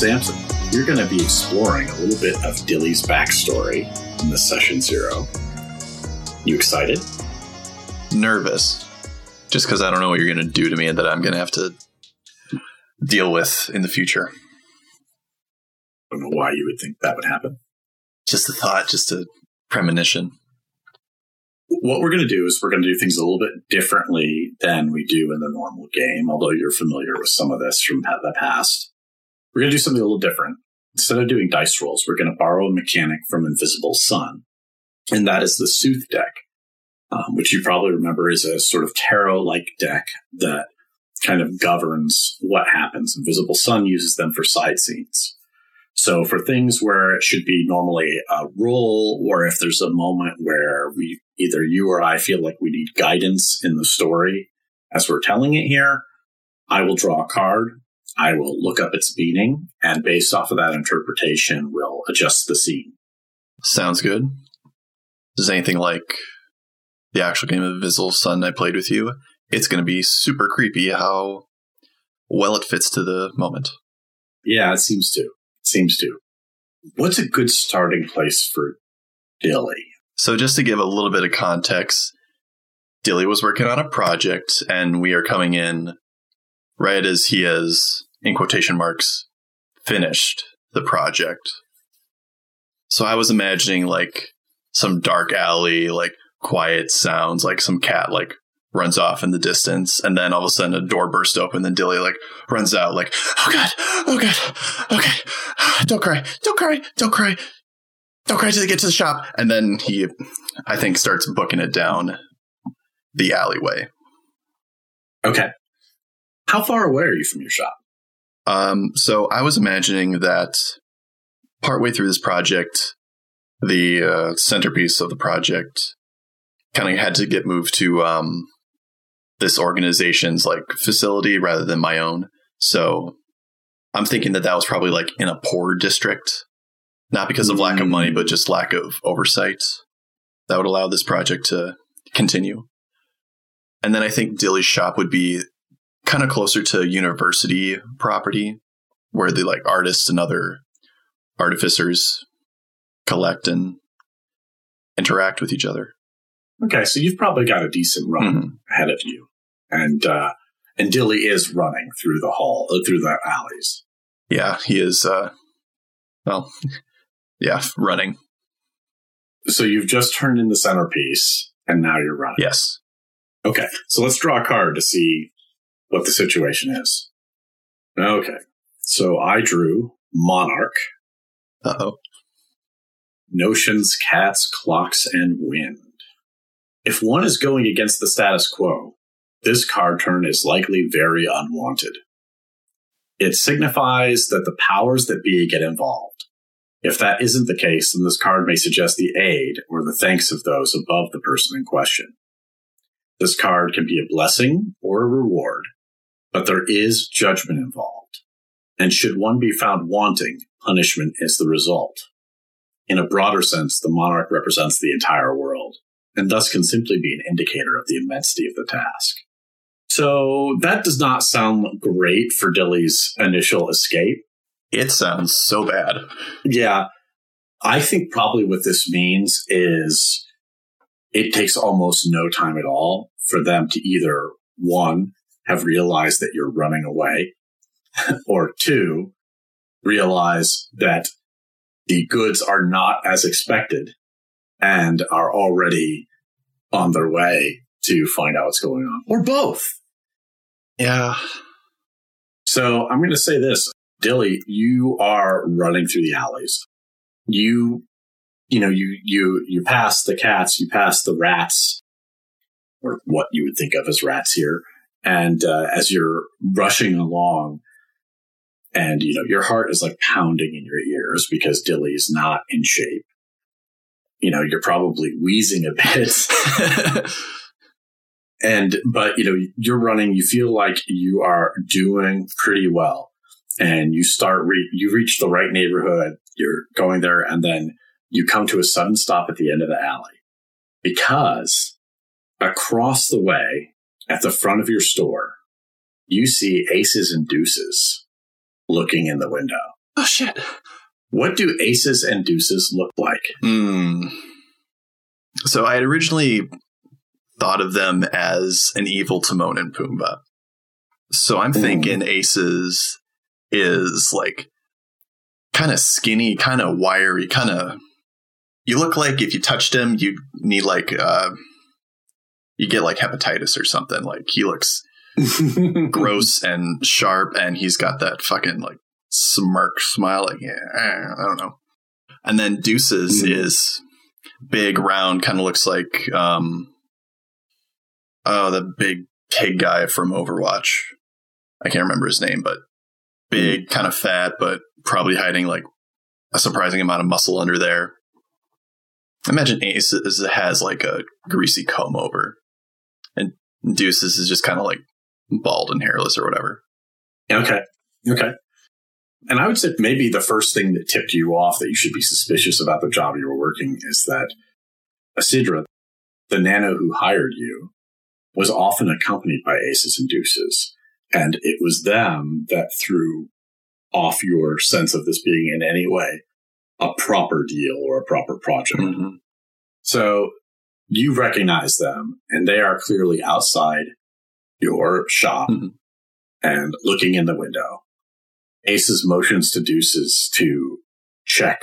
So, Samson, you're going to be exploring a little bit of Dilly's backstory in this session zero. You excited? Nervous. Just because I don't know what you're going to do to me and that I'm going to have to deal with in the future. I don't know why you would think that would happen. Just a thought, just a premonition. What we're going to do is we're going to do things a little bit differently than we do in the normal game, although you're familiar with some of this from the past. We're going to do something a little different. Instead of doing dice rolls, we're going to borrow a mechanic from Invisible Sun, and that is the Sooth deck, um, which you probably remember is a sort of tarot like deck that kind of governs what happens. Invisible Sun uses them for side scenes. So for things where it should be normally a roll, or if there's a moment where we either you or I feel like we need guidance in the story as we're telling it here, I will draw a card I will look up its meaning, and based off of that interpretation, we'll adjust the scene. Sounds good. Is anything like the actual game of Invisible Sun I played with you? It's going to be super creepy how well it fits to the moment. Yeah, it seems to. It seems to. What's a good starting place for Dilly? So, just to give a little bit of context, Dilly was working on a project, and we are coming in right as he has in quotation marks, finished the project. So I was imagining like some dark alley, like quiet sounds, like some cat like runs off in the distance, and then all of a sudden a door bursts open, and Dilly like runs out, like, oh god, oh god, okay, don't cry, don't cry, don't cry, don't cry till they get to the shop. And then he, I think, starts booking it down the alleyway. Okay. How far away are you from your shop? Um, so I was imagining that partway through this project, the uh, centerpiece of the project kind of had to get moved to um, this organization's like facility rather than my own. So I'm thinking that that was probably like in a poor district, not because of lack of money, but just lack of oversight that would allow this project to continue. And then I think Dilly's shop would be kind of closer to university property where the like artists and other artificers collect and interact with each other. Okay, so you've probably got a decent run mm-hmm. ahead of you, and uh, and Dilly is running through the hall, uh, through the alleys. Yeah, he is. Uh, well, yeah, running. So you've just turned in the centerpiece, and now you're running. Yes. Okay, so let's draw a card to see what the situation is. Okay. So I drew Monarch. Uh oh. Notions, cats, clocks, and wind. If one is going against the status quo, this card turn is likely very unwanted. It signifies that the powers that be get involved. If that isn't the case, then this card may suggest the aid or the thanks of those above the person in question. This card can be a blessing or a reward, but there is judgment involved. And should one be found wanting, punishment is the result. In a broader sense, the monarch represents the entire world, and thus can simply be an indicator of the immensity of the task. So that does not sound great for Dilly's initial escape. It sounds so bad. Yeah. I think probably what this means is it takes almost no time at all for them to either one, have realized that you're running away, or two, realize that the goods are not as expected and are already on their way to find out what's going on, or both. Yeah. So I'm going to say this, Dilly, you are running through the alleys. You, you know, you, you, you pass the cats, you pass the rats, or what you would think of as rats here. And uh, as you're rushing along, and you know your heart is like pounding in your ears because Dilly is not in shape. You know you're probably wheezing a bit. and but you know you're running you feel like you are doing pretty well and you start re- you reach the right neighborhood you're going there and then you come to a sudden stop at the end of the alley because across the way at the front of your store, you see aces and deuces looking in the window. Oh shit. What do aces and deuces look like? Hmm. So I had originally thought of them as an evil Timon and Pumbaa. So I'm Ooh. thinking aces is like kind of skinny, kind of wiry, kind of. You look like if you touched him, you'd need like uh, you get like hepatitis or something. Like he looks gross and sharp, and he's got that fucking like smirk smile. Like yeah, I don't know. And then Deuces Mm. is big, round, kind of looks like um, oh, the big pig guy from Overwatch. I can't remember his name, but big, kind of fat, but probably hiding like a surprising amount of muscle under there. Imagine Ace has like a greasy comb over, Deuces is just kind of like bald and hairless or whatever. Okay. Okay. And I would say maybe the first thing that tipped you off that you should be suspicious about the job you were working is that Isidra, the nano who hired you, was often accompanied by aces and deuces. And it was them that threw off your sense of this being in any way a proper deal or a proper project. Mm-hmm. So you recognize them, and they are clearly outside your shop Mhm. and looking in the window. Aces motions to Deuces to check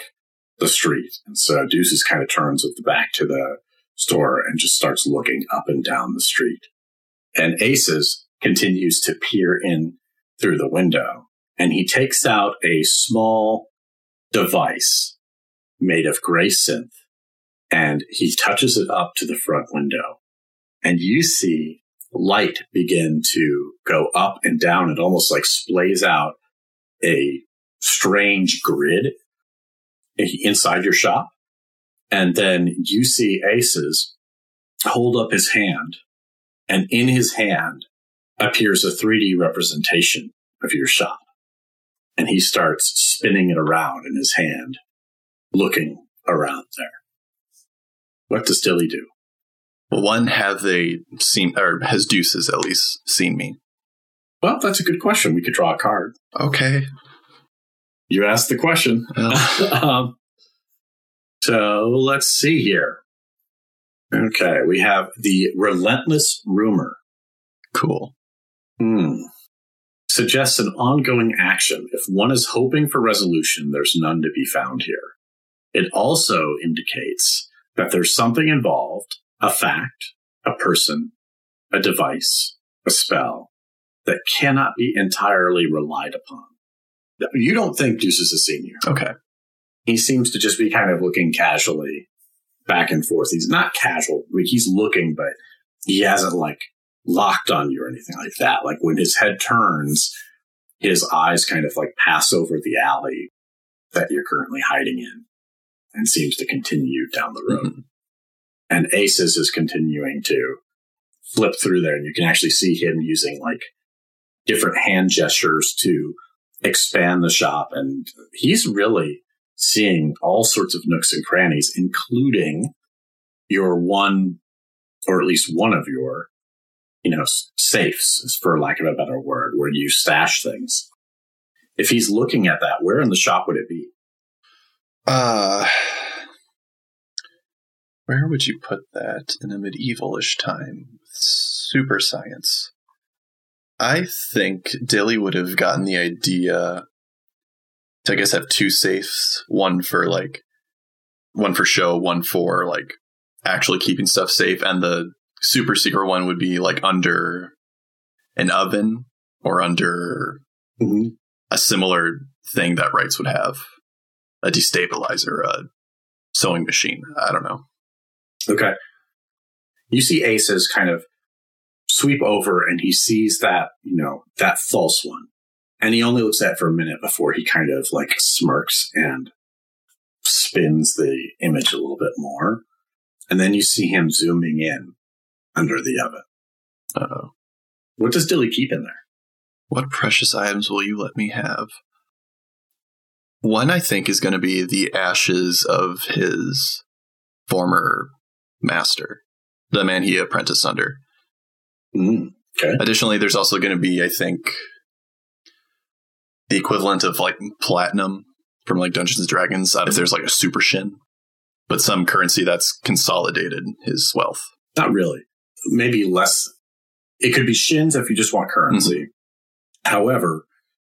the street. And so Deuces kind of turns with the back to the store and just starts looking up and down the street. And Aces continues to peer in through the window and he takes out a small device made of gray synth and he touches it up to the front window and you see light begin to go up and down. It almost like splays out a strange grid inside your shop. And then you see Aces hold up his hand and in his hand appears a 3D representation of your shop. And he starts spinning it around in his hand, looking around there. What does Dilly do? Well, one, have they seen, or has Deuces at least seen me? Well, that's a good question. We could draw a card. Okay. You asked the question. Um, so let's see here. Okay, we have the relentless rumor. cool. Hmm. Suggests an ongoing action. If one is hoping for resolution, there's none to be found here. It also indicates that there's something involved, a fact, a person, a device, a spell that cannot be entirely relied upon. You don't think Deuce is a senior. Okay. He seems to just be kind of looking casually back and forth. He's not casual. Like he's looking, but he hasn't like locked on you or anything like that. Like when his head turns, his eyes kind of like pass over the alley that you're currently hiding in and seems to continue down the road. Mhm. And Aces is continuing to flip through there and you can actually see him using like different hand gestures to expand the shop. And he's really seeing all sorts of nooks and crannies, including your one, or at least one of your, you know, safes, for lack of a better word, where you stash things. If he's looking at that, where in the shop would it be? Uh, where would you put that in a medievalish time? With super science. I think Dilly would have gotten the idea to, I guess, have two safes one for like, one for show, one for like actually keeping stuff safe, and the super secret one would be like under an oven or under a similar thing that Wrights would have a destabilizer, a sewing machine. I don't know. Okay. You see Aces kind of sweep over and he sees that, you know, that false one. And he only looks at it for a minute before he kind of like smirks and spins the image a little bit more. And then you see him zooming in under the oven. Uh, What does Dilly keep in there? what precious items will you let me have? One, I think, is going to be the ashes of his former master, the man he apprenticed under. Mm, okay. Additionally, there's also going to be, I think, the equivalent of like platinum from like Dungeons and Dragons. If there's like a super shin, but some currency that's consolidated his wealth. Not really. Maybe less. It could be shins if you just want currency. However,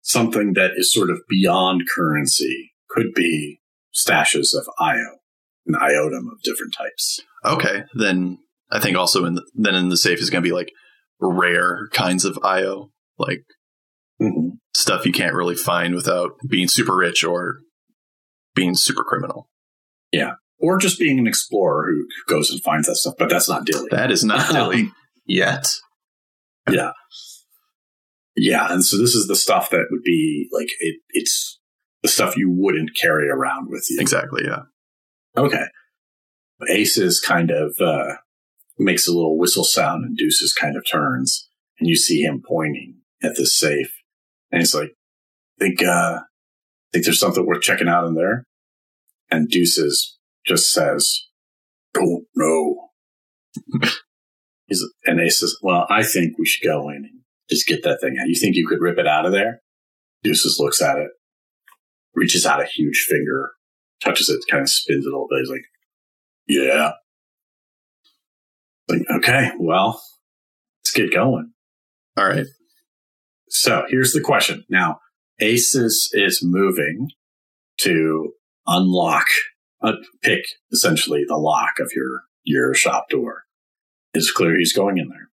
something that is sort of beyond currency could be stashes of IO, an iotum of different types. Okay, then I think also in the, then in the safe is going to be like rare kinds of IO, like Mhm. stuff you can't really find without being super rich or being super criminal. Yeah. Or just being an explorer who goes and finds that stuff, but that's not Dilly. That is not Dilly yet. Yeah. Yeah. And so this is the stuff that would be like, it, it's the stuff you wouldn't carry around with you. Exactly. Yeah. Okay. Aces kind of uh, makes a little whistle sound and Deuces kind of turns and you see him pointing at this safe. And he's like, think, uh, think there's something worth checking out in there? And Deuces just says, don't know. he's, and Ace says, well, I think we should go in and just get that thing out. You think you could rip it out of there? Deuces looks at it, reaches out a huge finger, touches it, kind of spins it a little bit. He's like, yeah. Like, okay, well, let's get going. All right. So here's the question. Now, Aces is moving to unlock, uh, pick essentially the lock of your, your shop door. It's clear he's going in there.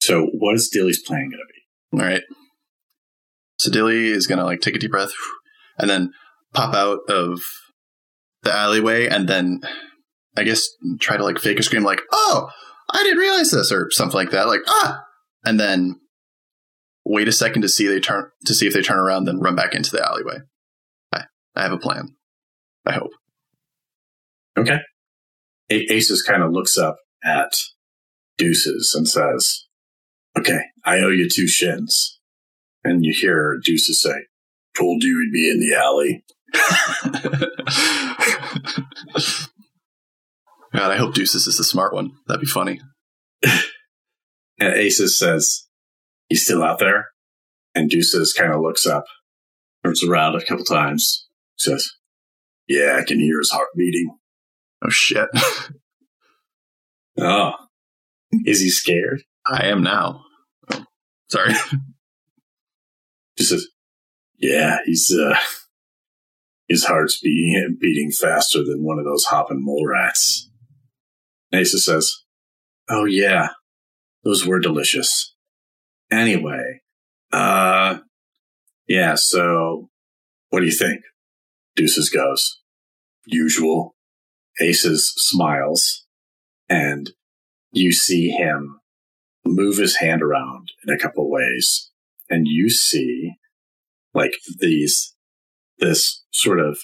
So what is Dilly's plan going to be? All right. So Dilly is gonna like take a deep breath and then pop out of the alleyway and then I guess try to like fake a scream like, oh, I didn't realize this or something like that. Like, ah and then wait a second to see they turn to see if they turn around, then run back into the alleyway. I, I have a plan. I hope. Okay. A- Aces kind of looks up at Deuces and says, okay, I owe you two shins. And you hear Deuces say, told you he'd be in the alley. God, I hope Deuces is the smart one. That'd be funny. And Aces says, he's still out there. And Deuces kind of looks up, turns around a couple times, says, yeah, I can hear his heart beating. Oh shit. Oh, is he scared? I am now. Sorry. She says, yeah, he's, uh, his heart's beating, beating faster than one of those hopping mole rats. Asa says, oh yeah, those were delicious. Anyway, uh, yeah, so what do you think? Deuces goes, usual. Aces smiles and you see him move his hand around in a couple ways and you see like these this sort of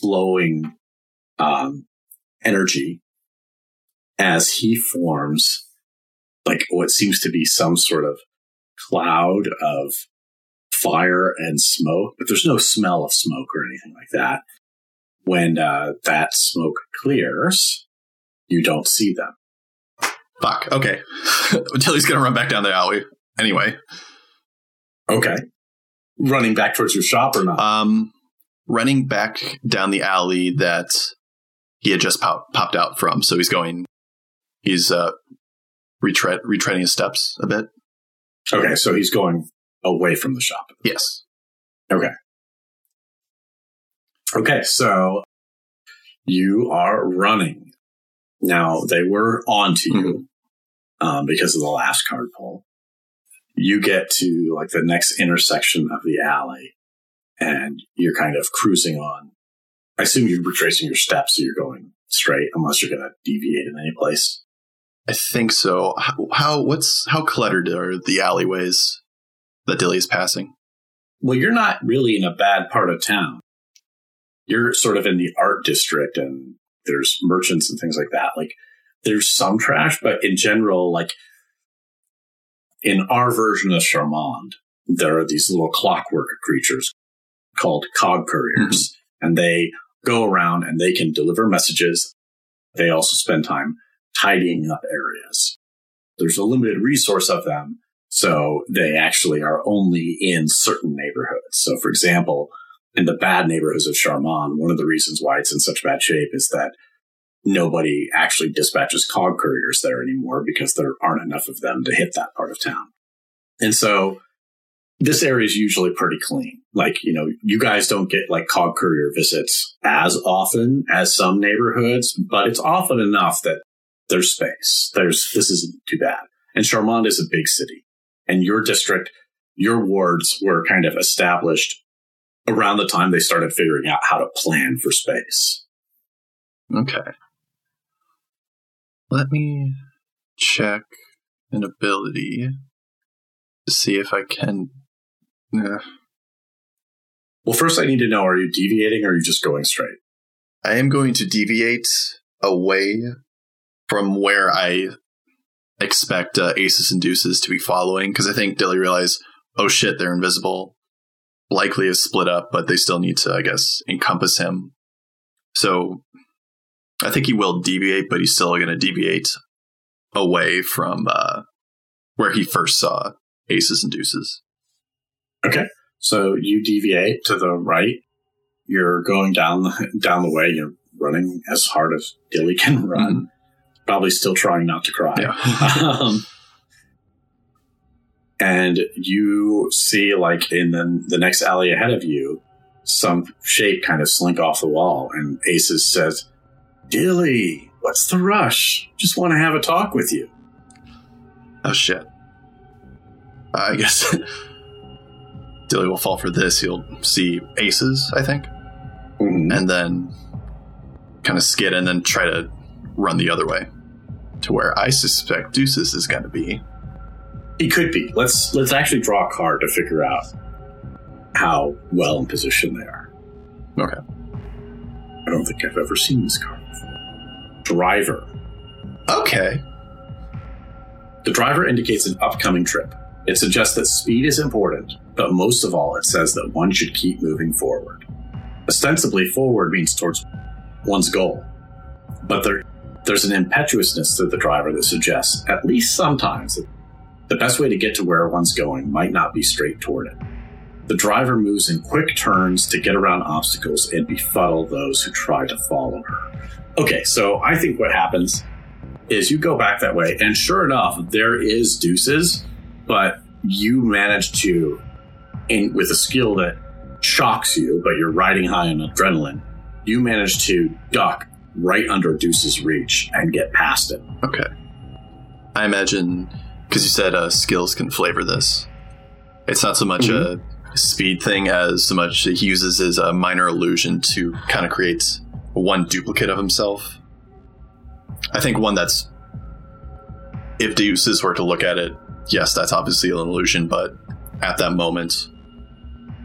flowing um, energy as he forms like what seems to be some sort of cloud of fire and smoke, but there's no smell of smoke or anything like that. When uh, that smoke clears, you don't see them. Fuck. Okay. Dilly's gonna run back down the alley. Anyway. Okay. Running back towards your shop or not? Um, running back down the alley that he had just pop- popped out from. So he's going. He's uh, retread retreading his steps a bit. okay, so he's going away from the shop. Yes. Okay, Okay, so you are running. Now they were onto you um, because of the last card pull. You get to like the next intersection of the alley, and you're kind of cruising on. I assume you're retracing your steps, so you're going straight, unless you're going to deviate in any place. I think so. How, how what's how cluttered are the alleyways that Dilly is passing? Well, you're not really in a bad part of town. You're sort of in the art district and there's merchants and things like that. Like there's some trash, but in general, like in our version of Charmant, there are these little clockwork creatures called cog couriers mm-hmm. and they go around and they can deliver messages. They also spend time tidying up areas. There's a limited resource of them, So they actually are only in certain neighborhoods. So for example, in the bad neighborhoods of Charmant, one of the reasons why it's in such bad shape is that nobody actually dispatches cog couriers there anymore because there aren't enough of them to hit that part of town. And so this area is usually pretty clean. Like, you know, you guys don't get like cog courier visits as often as some neighborhoods, but it's often enough that there's space. There's, this isn't too bad. And Charmant is a big city and your district, your wards were kind of established around the time they started figuring out how to plan for space. Okay. Let me check an ability to see if I can. Uh, Well, first I need to know, are you deviating or are you just going straight? I am going to deviate away from where I expect uh, aces and deuces to be following because I think Dilly realized, oh shit, they're invisible. Likely is split up, but they still need to, I guess, encompass him. So I think he will deviate, but he's still going to deviate away from uh, where he first saw aces and deuces. Okay. So you deviate to the right. You're going down the, down the way. You're running as hard as Dilly can run. Probably still trying not to cry. Yeah. um, and you see, like in the, the next alley ahead of you, some shape kind of slink off the wall. And Aces says, Dilly, what's the rush? Just want to have a talk with you. Oh shit. I guess Dilly will fall for this. He'll see aces, I think, mm-hmm. and then kind of skid and then try to run the other way to where I suspect Deuces is going to be. He could be. Let's let's actually draw a card to figure out how well in position they are. Okay. I don't think I've ever seen this card before. Driver. Okay. The driver indicates an upcoming trip. It suggests that speed is important, but most of all, it says that one should keep moving forward. Ostensibly, forward means towards one's goal, but there, there's an impetuousness to the driver that suggests, at least sometimes, that the best way to get to where one's going might not be straight toward it. The driver moves in quick turns to get around obstacles and befuddle those who try to follow her. Okay, so I think what happens is you go back that way, and sure enough, there is deuces, but you manage to, in, with a skill that shocks you, but you're riding high on adrenaline, you manage to duck right under Deuce's reach and get past it. Okay. I imagine because you said uh, skills can flavor this. It's not so much a speed thing as so much that he uses his uh, minor illusion to kind of create one duplicate of himself. I think one that's if Deuces were to look at it, yes, that's obviously an illusion, but at that moment,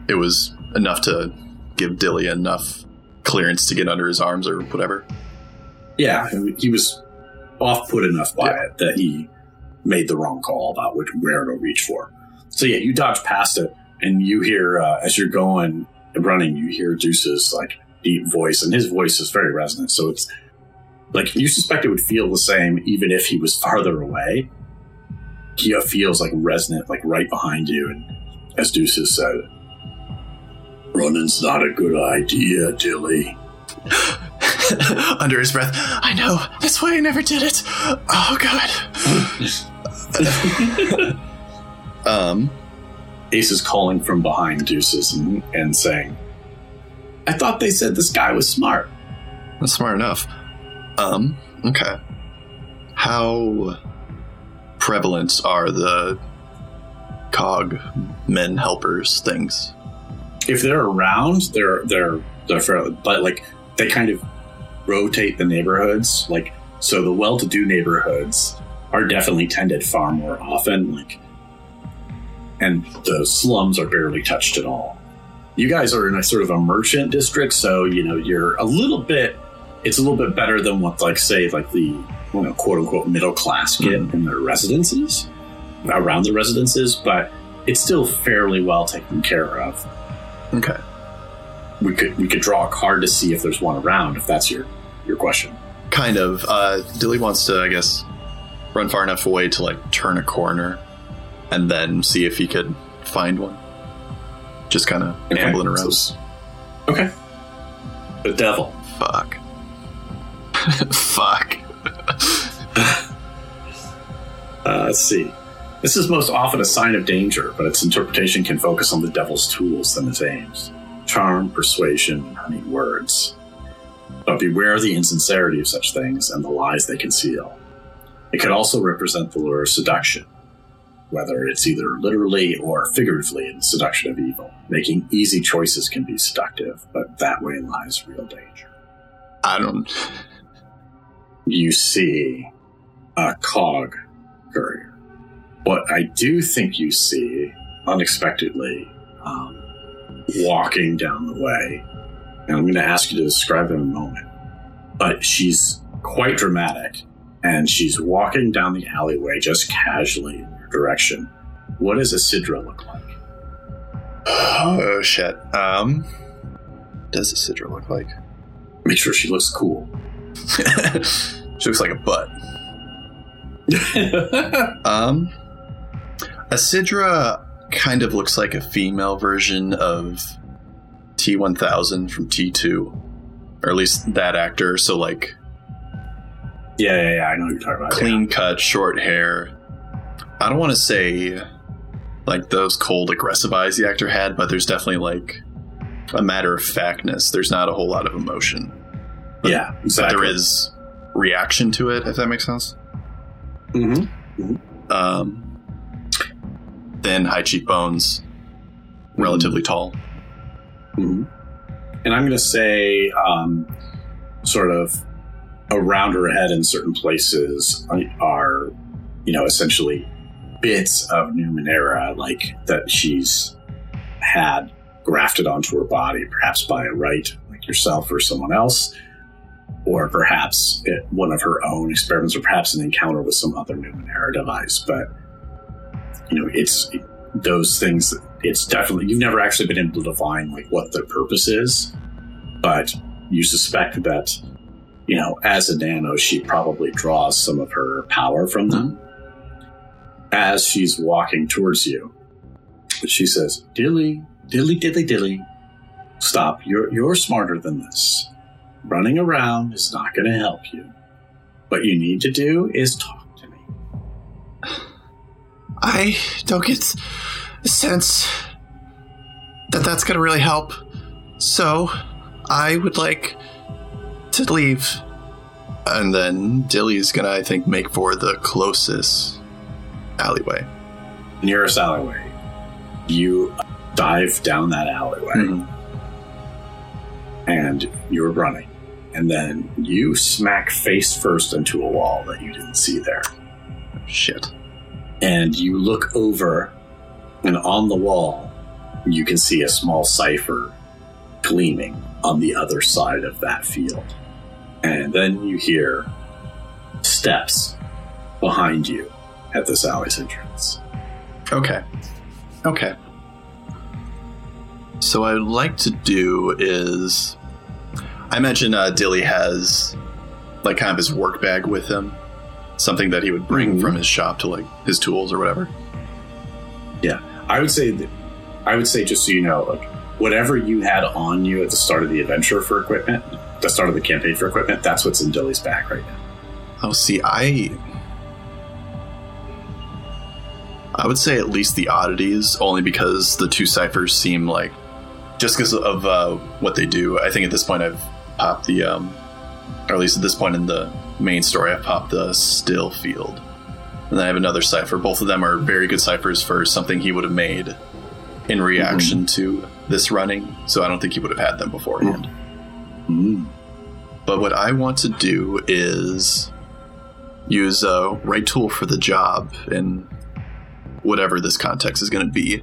it was enough to give Dilly enough clearance to get under his arms or whatever. Yeah, he was off put enough by Yeah. it that he made the wrong call about which where to reach for. So yeah, you dodge past it, and you hear uh, as you're going running, you hear Deuce's like deep voice, and his voice is very resonant. So it's like you suspect it would feel the same even if he was farther away. He feels like resonant, like right behind you, and as Deuces said, "Running's not a good idea, Dilly." under his breath, I know. That's why I never did it. Oh god. um. Ace is calling from behind Deuces and, and saying, I thought they said this guy was smart. That's smart enough. Um, okay. How prevalent are the cog men helpers things? If they're around, they're they're they're fairly but like they kind of rotate the neighborhoods. Like so the well to do neighborhoods are definitely tended far more often, like and the slums are barely touched at all. You guys are in a sort of a merchant district, so you know you're a little bit it's a little bit better than what like say like the you know quote unquote middle class get in their residences around the residences but it's still fairly well taken care of Okay. we could we could draw a card to see if there's one around if that's your your question Kind of. Uh, Dilly wants to, I guess, run far enough away to like turn a corner and then see if he could find one. Just kind of Okay, fumbling around. okay. The devil. Fuck. Fuck. Uh, let's see. This is most often a sign of danger, but its interpretation can focus on the devil's tools than its aims charm, persuasion, and honeyed words. But beware the insincerity of such things and the lies they conceal. It could also represent the lure of seduction, whether it's either literally or figuratively in the seduction of evil. Making easy choices can be seductive, but that way lies real danger. I don't. you see a cog courier. What I do think you see, unexpectedly, um, walking down the way, and I'm going to ask you to describe in a moment, but she's quite dramatic, and she's walking down the alleyway just casually in your direction. What does Isidra look like? Oh shit. Um. Does Isidra look like? Make sure she looks cool. she looks like a butt. Um, Isidra kind of looks like a female version of T1000 from T2, or at least that actor. So like yeah, yeah, yeah, I know what you're talking about. clean cut, short hair. I don't want to say like those cold, aggressive eyes the actor had, but there's definitely like a matter of factness. There's not a whole lot of emotion. Yeah, yeah But exactly. there is reaction to it, if that makes sense. Mm-hmm. Um, thin, high cheekbones, relatively tall. Mm-hmm. And I'm going to say, um, sort of around her head in certain places are, you know, essentially bits of Numenera, like that she's had grafted onto her body, perhaps by a wright like yourself or someone else, or perhaps it, one of her own experiments, or perhaps an encounter with some other Numenera device. But, you know, it's those things it's definitely you've never actually been able to define like what their purpose is but you suspect that you know as a nano she probably draws some of her power from them. As she's walking towards you she says dilly dilly dilly dilly stop. You're you're smarter than this. Running around is not going to help you. What you need to do is talk to me. I don't get the sense that that's going to really help. So, I would like to leave. And then Dilly's to, I think, make for the closest alleyway. nearest alleyway you dive down that alleyway Mhm. and you're running. And then you smack face first into a wall that you didn't see there. Shit. And you look over, and on the wall, you can see a small cipher gleaming on the other side of that field. And then you hear steps behind you at this alley's entrance. Okay. Okay. So what I'd like to do is, I imagine uh, Dilly has like kind of his work bag with him, something that he would bring Mhm. from his shop to like his tools or whatever. Yeah, I would say that I would say just so you know, like whatever you had on you at the start of the adventure for equipment, the start of the campaign for equipment, that's what's in Dilly's bag right now. Oh, see, I, I would say at least the oddities, only because the two ciphers seem like just because of uh, what they do. I think at this point I've popped the, um, or at least at this point in the main story, I've popped the still field, and then I have another cipher. Both of them are very good ciphers for something he would have made in reaction to this running. So I don't think he would have had them beforehand. Mm. But what I want to do is use a right tool for the job in whatever this context is going to be.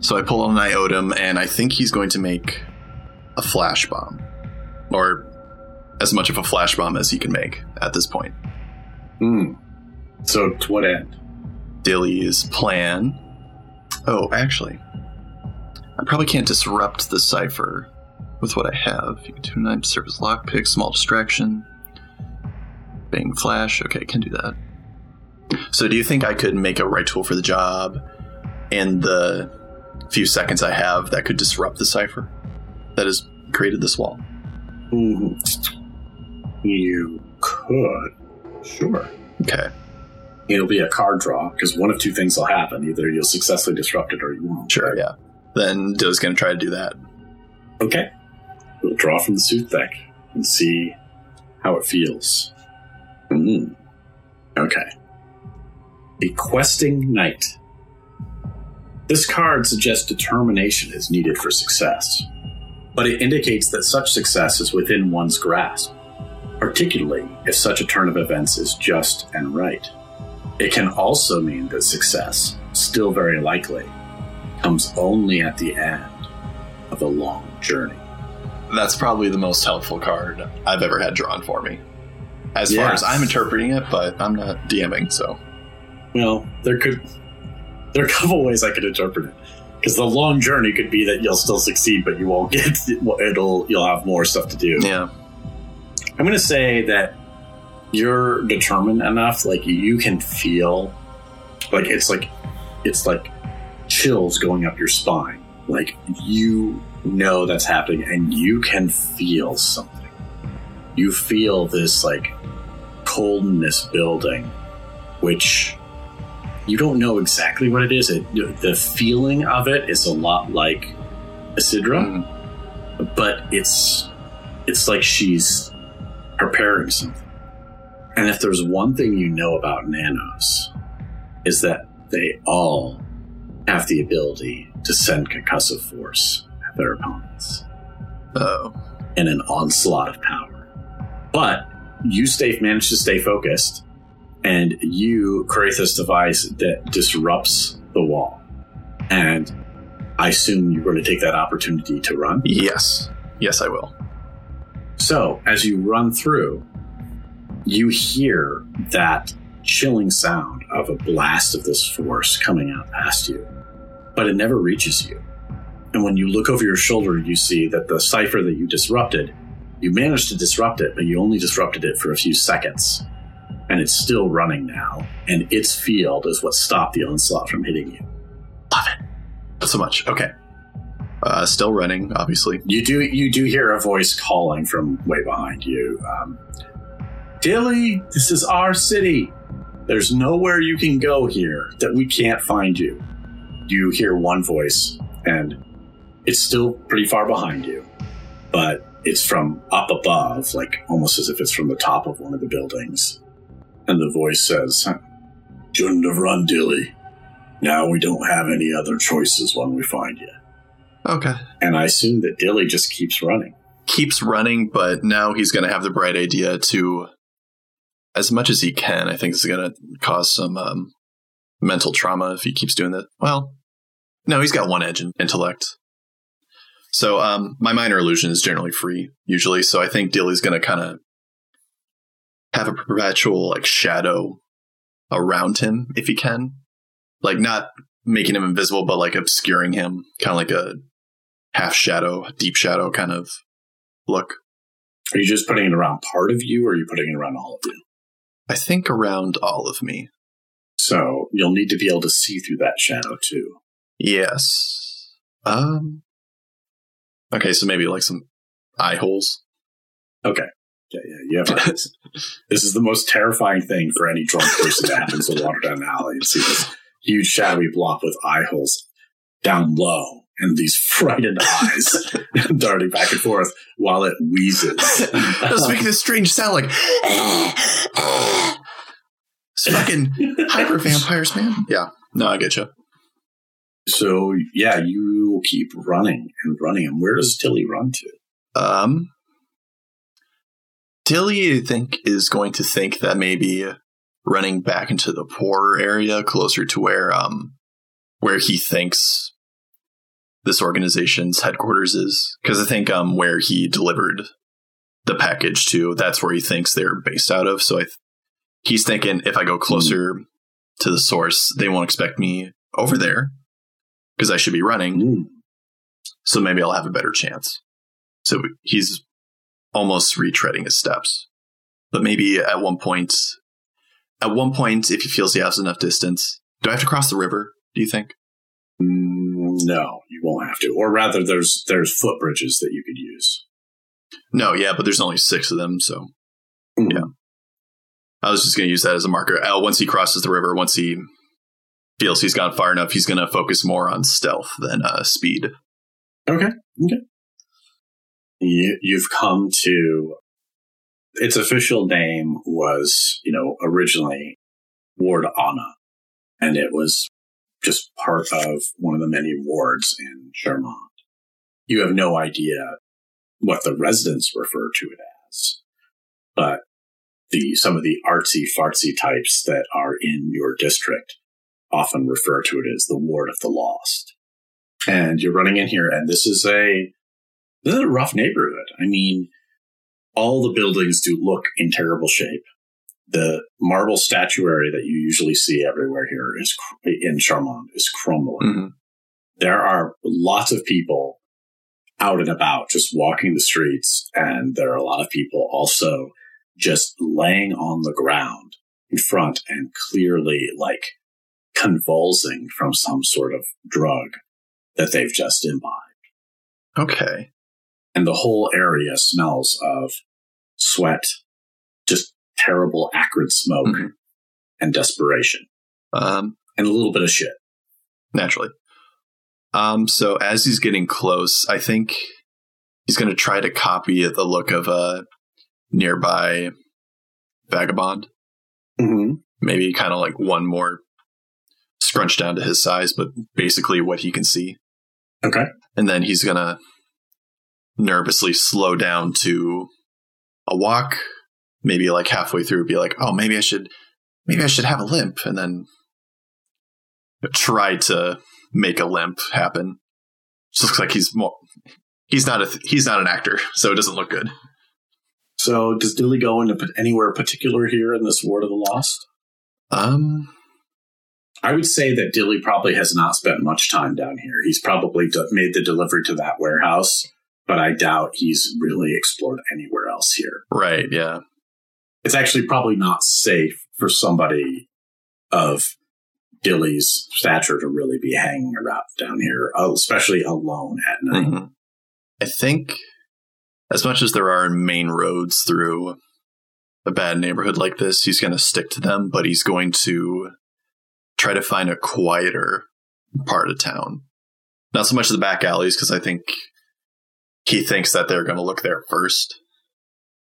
So I pull on an iotum, and I think he's going to make a flash bomb, or as much of a flash bomb as he can make at this point. Hmm. So to what end? Dilly's plan. Oh, actually, I probably can't disrupt the cipher with what I have. You can nine surface lockpick, small distraction, bang flash. Okay, can do that. So, do you think I could make a right tool for the job in the few seconds I have that could disrupt the cipher that has created this wall? Mm, You could. Sure. Okay. It'll be a card draw because one of two things will happen. Either you'll successfully disrupt it or you won't. Sure. Yeah. Then Dilly's going to try to do that. Okay. We'll draw from the Sooth deck and see how it feels. Mm. Okay. A questing knight. This card suggests determination is needed for success, but it indicates that such success is within one's grasp, particularly if such a turn of events is just and right. It can also mean that success, still very likely, comes only at the end of a long journey. That's probably the most helpful card I've ever had drawn for me. As far as I'm interpreting it, but I'm not DMing, so. Well, there could there are a couple ways I could interpret it. Because the long journey could be that you'll still succeed, but you won't get it'll you'll have more stuff to do. Yeah. I'm gonna say that you're determined enough, like you can feel like it's like it's like chills going up your spine. Like you know that's happening and you can feel something. You feel this like coldness building, which you don't know exactly what it is. It, the feeling of it is a lot like Isidra, Mhm. but it's it's like she's preparing something. And if there's one thing you know about nanos, is that they all have the ability to send concussive force at their opponents Oh. in an onslaught of power. But you stay manage to stay focused, and you create this device that disrupts the wall. And I assume you're going to take that opportunity to run. Yes. Yes, I will. So, as you run through, you hear that chilling sound of a blast of this force coming out past you, but it never reaches you. And when you look over your shoulder, you see that the cipher that you disrupted, you managed to disrupt it, but you only disrupted it for a few seconds. And it's still running now, and its field is what stopped the onslaught from hitting you. Love it. Not so much. Okay. Uh, still running, obviously. You do you do hear a voice calling from way behind you. Um, Dilly, this is our city. There's nowhere you can go here that we can't find you. You hear one voice, and it's still pretty far behind you, but it's from up above, like almost as if it's from the top of one of the buildings. And the voice says, Shouldn't have run, Dilly. Now we don't have any other choices when we find you. Okay. And I assume that Dilly just keeps running. Keeps running, but now he's going to have the bright idea to, as much as he can, I think is going to cause some um, mental trauma if he keeps doing that. Well, no, he's got one edge in intellect. So um, my minor illusion is generally free, usually. So I think Dilly's going to kind of have a perpetual like shadow around him if he can, like not making him invisible, but like obscuring him, kind of like a half shadow, deep shadow kind of look. Are you just putting it around part of you, or are you putting it around all of you? I think around all of me. So you'll need to be able to see through that shadow too. Yes. Um. Okay, so maybe like some eye holes. Okay. Yeah, yeah. Eyes. this is the most terrifying thing for any drunk person that happens to wander down an alley and see this huge shadowy block with eye holes down low and these frightened eyes darting back and forth while it wheezes. It's making this strange sound like. It's fucking hyper vampires, man. Yeah. No, I get you. so yeah, you will keep running and running. And where does Dilly run to? Um, Dilly, I think, is going to think that maybe running back into the poorer area, closer to where um where he thinks this organization's headquarters is, because I think um where he delivered the package to, that's where he thinks they're based out of. So I, th- he's thinking if I go closer to the source, they won't expect me over there because I should be running Mm. so maybe I'll have a better chance. So he's almost retreading his steps. But maybe at one point, at one point, if he feels he has enough distance, do I have to cross the river? Do you think? Mm, no, you won't have to. Or rather, there's there's footbridges that you could use. No, yeah, but there's only six of them, so Mhm. Yeah. I was just going to use that as a marker. Uh, once he crosses the river, once he feels he's gone far enough, he's going to focus more on stealth than uh, speed. Okay. Okay. You, you've come to its official name was, you know, originally Ward Anna, and it was just part of one of the many wards in Charmant. You have no idea what the residents refer to it as, but the some of the artsy fartsy types that are in your district often refer to it as the Ward of the Lost. And you're running in here and this is a this is a rough neighborhood. I mean all the buildings do look in terrible shape. The marble statuary that you usually see everywhere here is cr- in Charmant is crumbling. Mm-hmm. there are lots of people out and about just walking the streets and there are a lot of people also just laying on the ground in front and clearly like convulsing from some sort of drug that they've just imbibed. Okay. And the whole area smells of sweat, just terrible acrid smoke Mhm. and desperation Um, and a little bit of shit. naturally. Um, so as he's getting close, I think he's going to try to copy the look of a nearby vagabond. Mm-hmm. Maybe kind of like one more scrunched down to his size, but basically what he can see. Okay. and then he's gonna nervously slow down to a walk maybe like halfway through be like oh maybe i should maybe i should have a limp and then try to make a limp happen just looks like he's more he's not a he's not an actor so it doesn't look good So does Dilly go into anywhere particular here in this Ward of the Lost? um I would say that Dilly probably has not spent much time down here. He's probably d- made the delivery to that warehouse, but I doubt he's really explored anywhere else here. right yeah It's actually probably not safe for somebody of Dilly's stature to really be hanging around down here, uh, especially alone at night. Mhm. i think as much as there are main roads through a bad neighborhood like this he's going to stick to them but he's going to try to find a quieter part of town not so much the back alleys because i think he thinks that they're going to look there first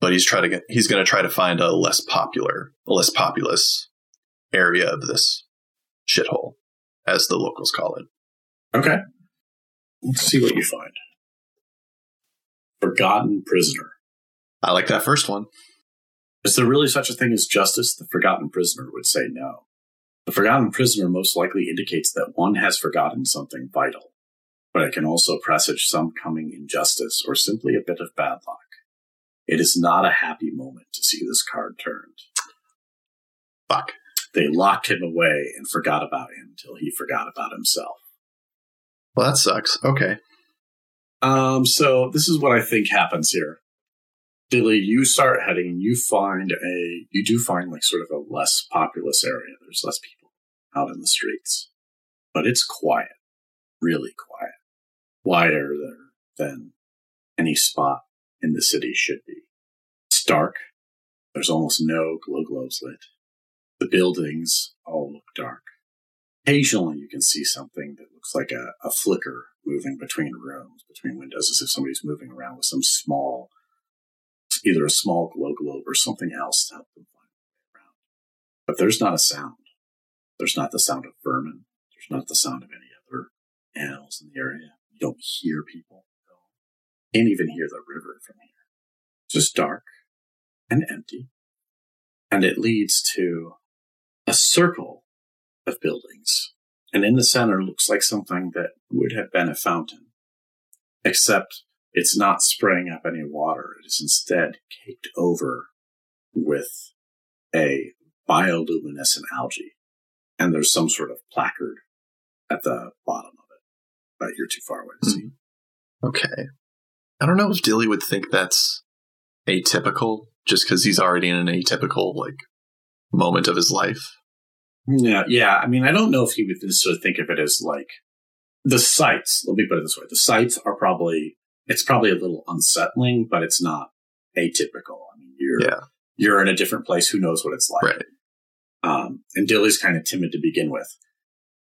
but he's try to get he's going to try to find a less popular less populous area of this shithole as the locals call it Okay. Let's see what you find. Forgotten prisoner. i like that first one Is there really such a thing as justice? The forgotten prisoner would say no. The forgotten prisoner most likely indicates that one has forgotten something vital, but it can also presage some coming injustice or simply a bit of bad luck. It is not a happy moment to see this card turned. fuck They locked him away and forgot about him until he forgot about himself. well that sucks okay Um, so this is what I think happens here. Dilly, you start heading you find a, you do find like sort of a less populous area. There's less people out in the streets, but it's quiet, really quiet, quieter there than any spot in the city should be. It's dark. There's almost no glow globes lit. The buildings all look dark. Occasionally you can see something that looks like a, a flicker moving between rooms, between windows, as if somebody's moving around with some small, either a small glow globe or something else to help them find their way around. But there's not a sound. There's not the sound of vermin. There's not the sound of any other animals in the area. You don't hear people. all. Can't even hear the river from here. Just dark and empty. And it leads to a circle of buildings. And in the center looks like something that would have been a fountain. Except it's not spraying up any water. It is instead caked over with a bioluminescent algae. And there's some sort of placard at the bottom of it. But you're too far away to see. Hmm. Okay. I don't know if Dilly would think that's atypical just because he's already in an atypical, like, moment of his life. Yeah, yeah. I mean, I don't know if he would necessarily think of it as like the sights. Let me put it this way: the sights are probably it's probably a little unsettling, but it's not atypical. I mean, you're Yeah. you're in a different place. Who knows what it's like? Right. Um, and Dilly's kind of timid to begin with.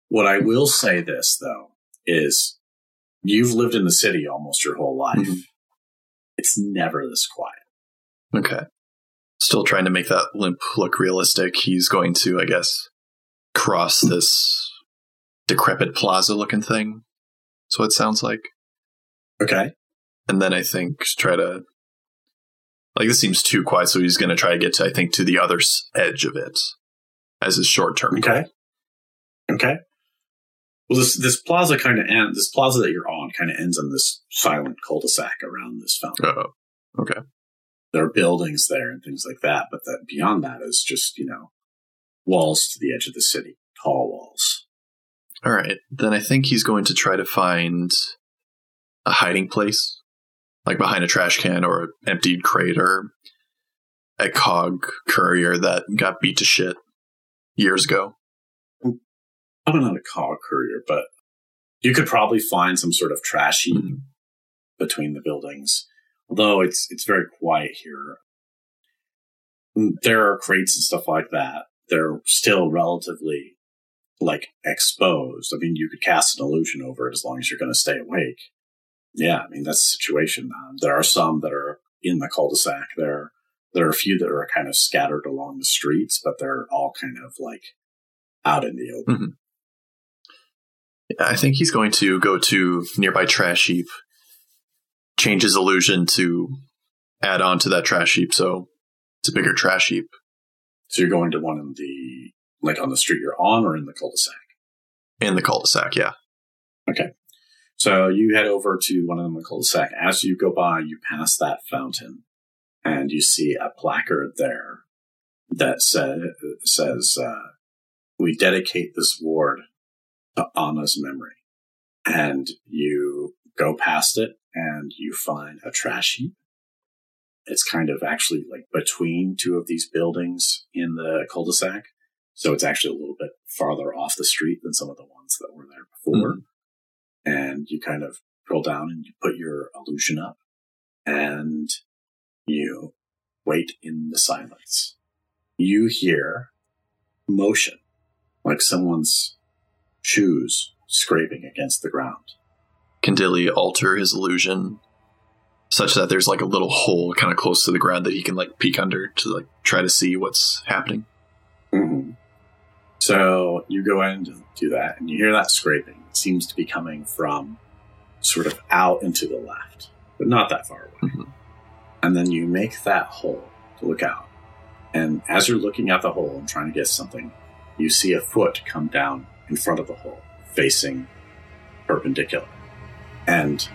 What I will say this though is, you've lived in the city almost your whole life. Mhm. It's never this quiet. Okay. Still trying to make that limp look realistic. He's going to, I guess, cross this decrepit plaza looking thing. That's what it sounds like. Okay. And then I think try to. Like, this seems too quiet, so he's going to try to get to, I think, to the other edge of it as his short term. Okay. Okay. Well, this this plaza kind of ends. This plaza that you're on kind of ends on this silent cul-de-sac around this fountain. Oh, okay. There are buildings there and things like that, but that beyond that is just you know walls to the edge of the city, tall walls. All right. Then I think he's going to try to find a hiding place, like behind a trash can or an emptied crate or a cog courier that got beat to shit years ago. Probably not a cog courier, but you could probably find some sort of trash heap Mhm. between the buildings. Although it's it's very quiet here. Mm, There are crates and stuff like that. They're still relatively like exposed. I mean, you could cast an illusion over it as long as you're going to stay awake. Yeah, I mean that's the situation. Um, there are some that are in the cul-de-sac. There there are a few that are kind of scattered along the streets, but they're all kind of like out in the open. I think he's going to go to nearby trash heap, change his illusion to add on to that trash heap, so it's a bigger trash heap. So you're going to one in the like on the street you're on, or in the cul-de-sac. In the cul-de-sac, yeah. Okay. So you head over to one of them in the cul-de-sac. As you go by, you pass that fountain, and you see a placard there that sa- says, uh, "We dedicate this ward to Anna's memory." And you go past it, and you find a trash heap. It's kind of actually like between two of these buildings in the cul-de-sac, so it's actually a little bit farther off the street than some of the ones that were there before mm-hmm. and you kind of scroll down and you put your illusion up and you wait in the silence. You hear motion, like someone's shoes scraping against the ground. Can Dilly alter his illusion such that there's like a little hole kind of close to the ground that he can like peek under to like try to see what's happening? Mm-hmm. So you go in and do that, and you hear that scraping. It seems to be coming from sort of out into the left, but not that far away. Mhm. And then you make that hole to look out. And as you're looking at the hole and trying to guess something, you see a foot come down in front of the hole, facing perpendicular. And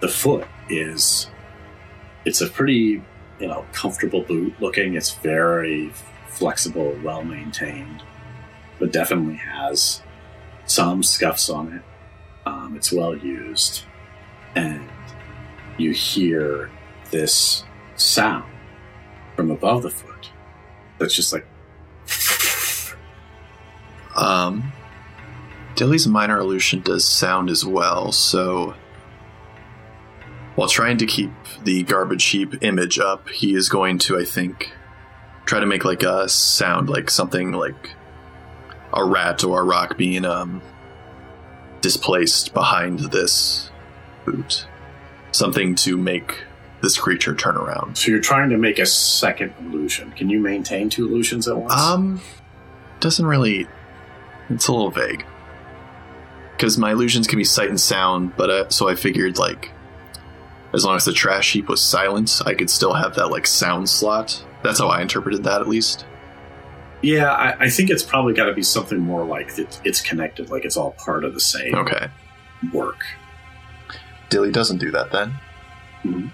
the foot is, it's a pretty, you know, comfortable boot looking. It's very flexible, well maintained, but definitely has some scuffs on it. Um, it's well used. And you hear this sound from above the foot that's just like, Um, Dilly's minor illusion does sound as well, so while trying to keep the garbage heap image up, he is going to, I think, try to make like a sound like something like a rat or a rock being um displaced behind this boot. Something to make this creature turn around. so you're trying to make a second illusion. Can you maintain two illusions at once? Um, doesn't really. It's a little vague. Because my illusions can be sight and sound, but uh, so I figured like, as long as the trash heap was silent, I could still have that like sound slot. That's how I interpreted that, at least. yeah, I, I think it's probably got to be something more like it, it's connected, like it's all part of the same Okay. work. Dilly doesn't do that then. Mm-hmm.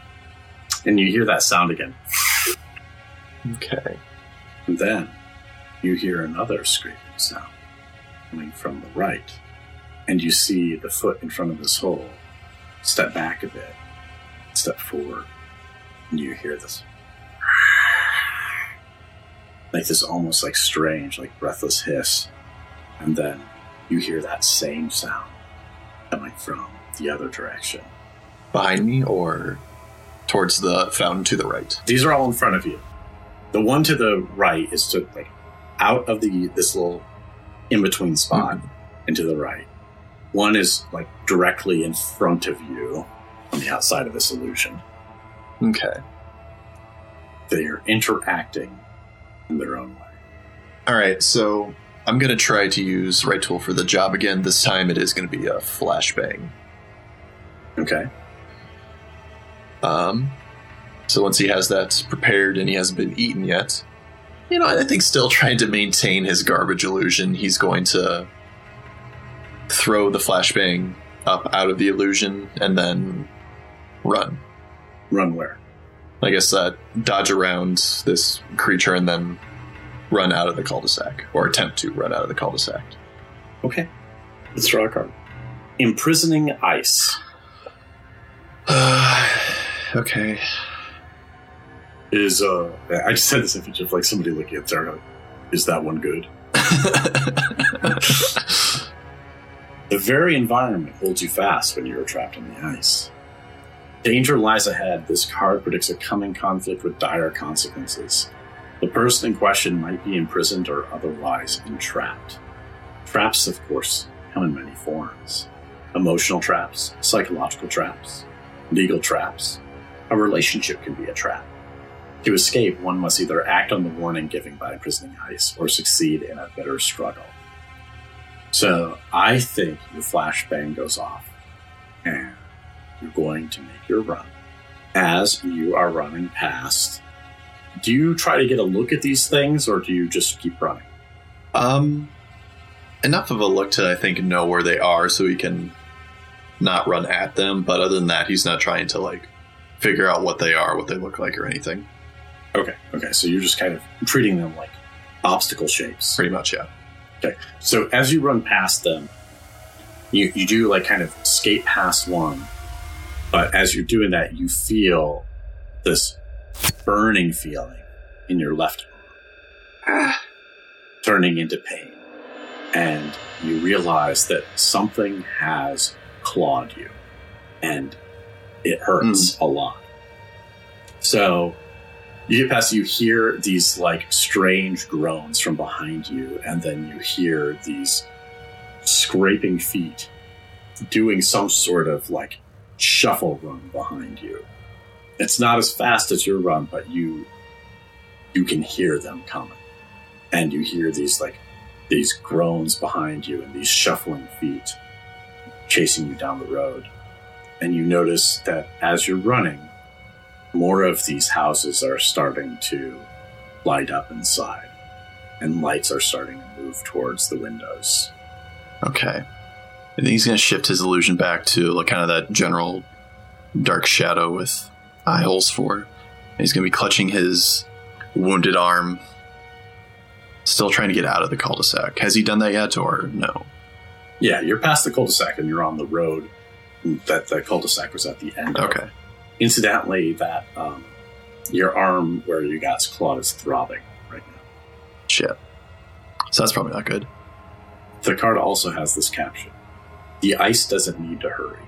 And you hear that sound again. Okay. And then you hear another scraping sound coming from the right. And you see the foot in front of this hole step back a bit, step forward, and you hear this. like this almost like strange, like breathless hiss. And then you hear that same sound coming from the other direction. Behind me or towards the fountain to the right? These are all in front of you. The one to the right is to like out of the this little in between spot mm-hmm. and to the right. One is like directly in front of you on the outside of this illusion. Okay. They're interacting in their own way. All right, so I'm going to try to use right tool for the job again. This time it is going to be a flashbang. Okay. Um, so once he has that prepared and he hasn't been eaten yet, you know, I think still trying to maintain his garbage illusion, he's going to throw the flashbang up out of the illusion and then run. Run where? I guess uh, dodge around this creature and then run out of the cul-de-sac, or attempt to run out of the cul-de-sac. Okay. Let's draw a card. Imprisoning ice. okay. Is uh I just said this image of like somebody looking at Sarah. Is that one good? The very environment holds you fast when you are trapped in the ice. Danger lies ahead. This card predicts a coming conflict with dire consequences. The person in question might be imprisoned or otherwise entrapped. Traps, of course, come in many forms emotional traps, psychological traps, legal traps. A relationship can be a trap. To escape, one must either act on the warning given by imprisoning ice or succeed in a bitter struggle. So I think your flashbang goes off and you're going to make your run. As you are running past, do you try to get a look at these things or do you just keep running? Um, enough of a look to I think know where they are, so he can not run at them. But other than that, he's not trying to like figure out what they are, what they look like, or anything. Okay, okay, so you're just kind of treating them like obstacle shapes. Pretty much, yeah. Okay, so as you run past them, you, you do like kind of skate past one, but as you're doing that, you feel this burning feeling in your left arm, turning into pain. And you realize that something has clawed you, and it hurts hmm. a lot. So you get past, you hear these like strange groans from behind you, and then you hear these scraping feet doing some sort of like shuffle run behind you. It's not as fast as your run, but you you can hear them coming. And you hear these like these groans behind you and these shuffling feet chasing you down the road. And you notice that as you're running, more of these houses are starting to light up inside, and lights are starting to move towards the windows. Okay. I think he's going to shift his illusion back to like kind of that general dark shadow with eye holes for. And he's going to be clutching his wounded arm, still trying to get out of the cul-de-sac. Has he done that yet, or no? Yeah, you're past the cul-de-sac and you're on the road. That the cul-de-sac was at the end. of. Okay. Incidentally, that um, your arm where you got clawed is throbbing right now. Shit. So that's probably not good. The card also has this caption: "The ice doesn't need to hurry.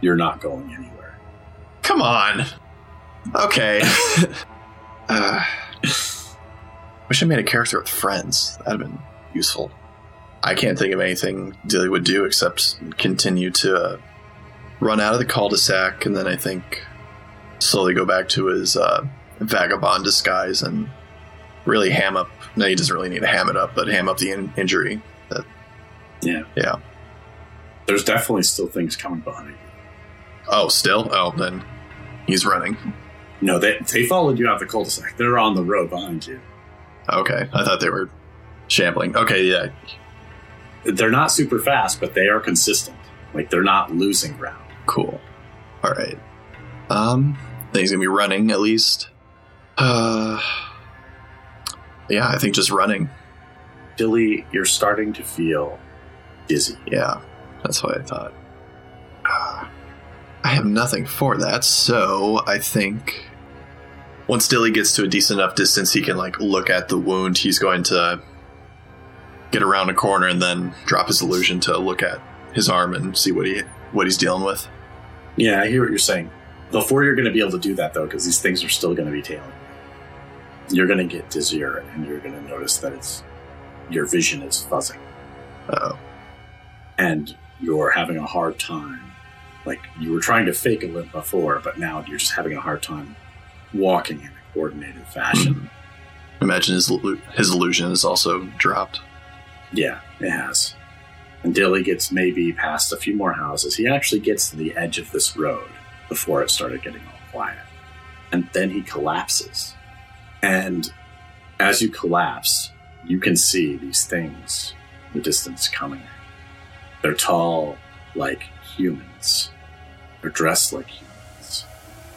You're not going anywhere." Come on. Okay. uh, wish I made a character with friends. That'd have been useful. I can't think of anything Dilly would do except continue to uh, run out of the cul-de-sac, and then I think slowly go back to his uh, vagabond disguise and really ham up. No, he doesn't really need to ham it up, but ham up the in- injury. That, Yeah, yeah. There's definitely still things coming behind you. Oh, still? Oh, then he's running. No, they they followed you out of the cul-de-sac. They're on the road behind you. Okay, I thought they were shambling. Okay, yeah, They're not super fast, but they are consistent. Like they're not losing ground. Cool. All right. Um, then he's gonna be running at least. Uh, yeah, I think just running. Dilly, you're starting to feel dizzy. Yeah, that's what I thought. Uh, I have nothing for that, so I think once Dilly gets to a decent enough distance, he can like look at the wound. He's going to get around a corner and then drop his illusion to look at his arm and see what he what he's dealing with. Yeah, I hear what you're saying. Before you're going to be able to do that, though, because these things are still going to be tailing you, you're going to get dizzier and you're going to notice that it's your vision is fuzzing. Oh, and you're having a hard time. Like you were trying to fake a limp before, but now you're just having a hard time walking in a coordinated fashion. Hmm. imagine his his illusion is also dropped. Yeah, it has. And Dilly gets maybe past a few more houses. He actually gets to the edge of this road before it started getting all quiet. And then he collapses. And as you collapse, you can see these things in the distance coming. They're tall like humans. They're dressed like humans.